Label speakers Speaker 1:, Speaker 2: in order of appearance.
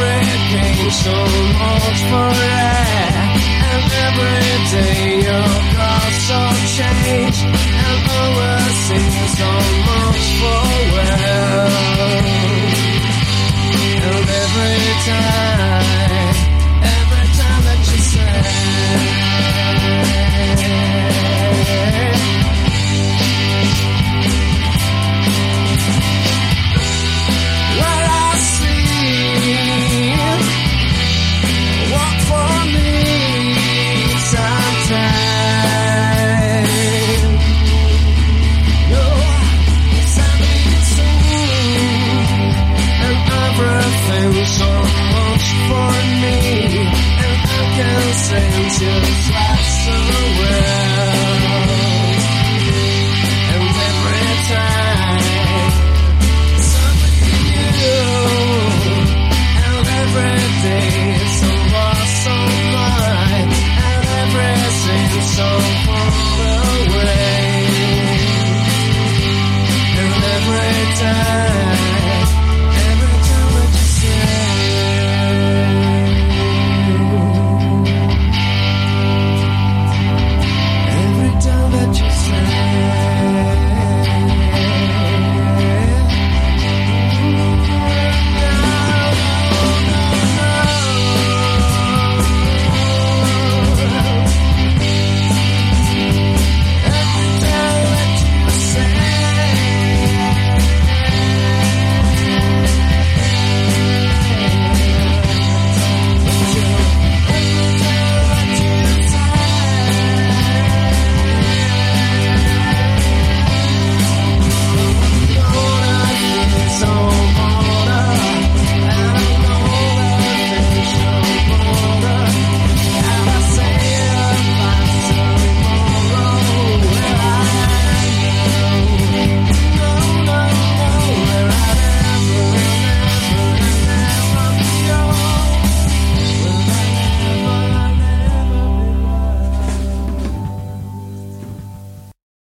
Speaker 1: everything so much for that, and every day you're.